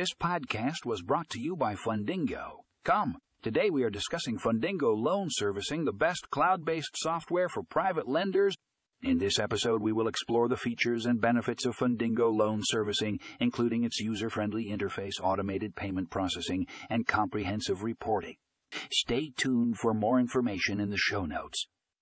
This podcast was brought to you by Fundingo. Come, today we are discussing Fundingo Loan Servicing, the best cloud based software for private lenders. In this episode, we will explore the features and benefits of Fundingo Loan Servicing, including its user friendly interface, automated payment processing, and comprehensive reporting. Stay tuned for more information in the show notes.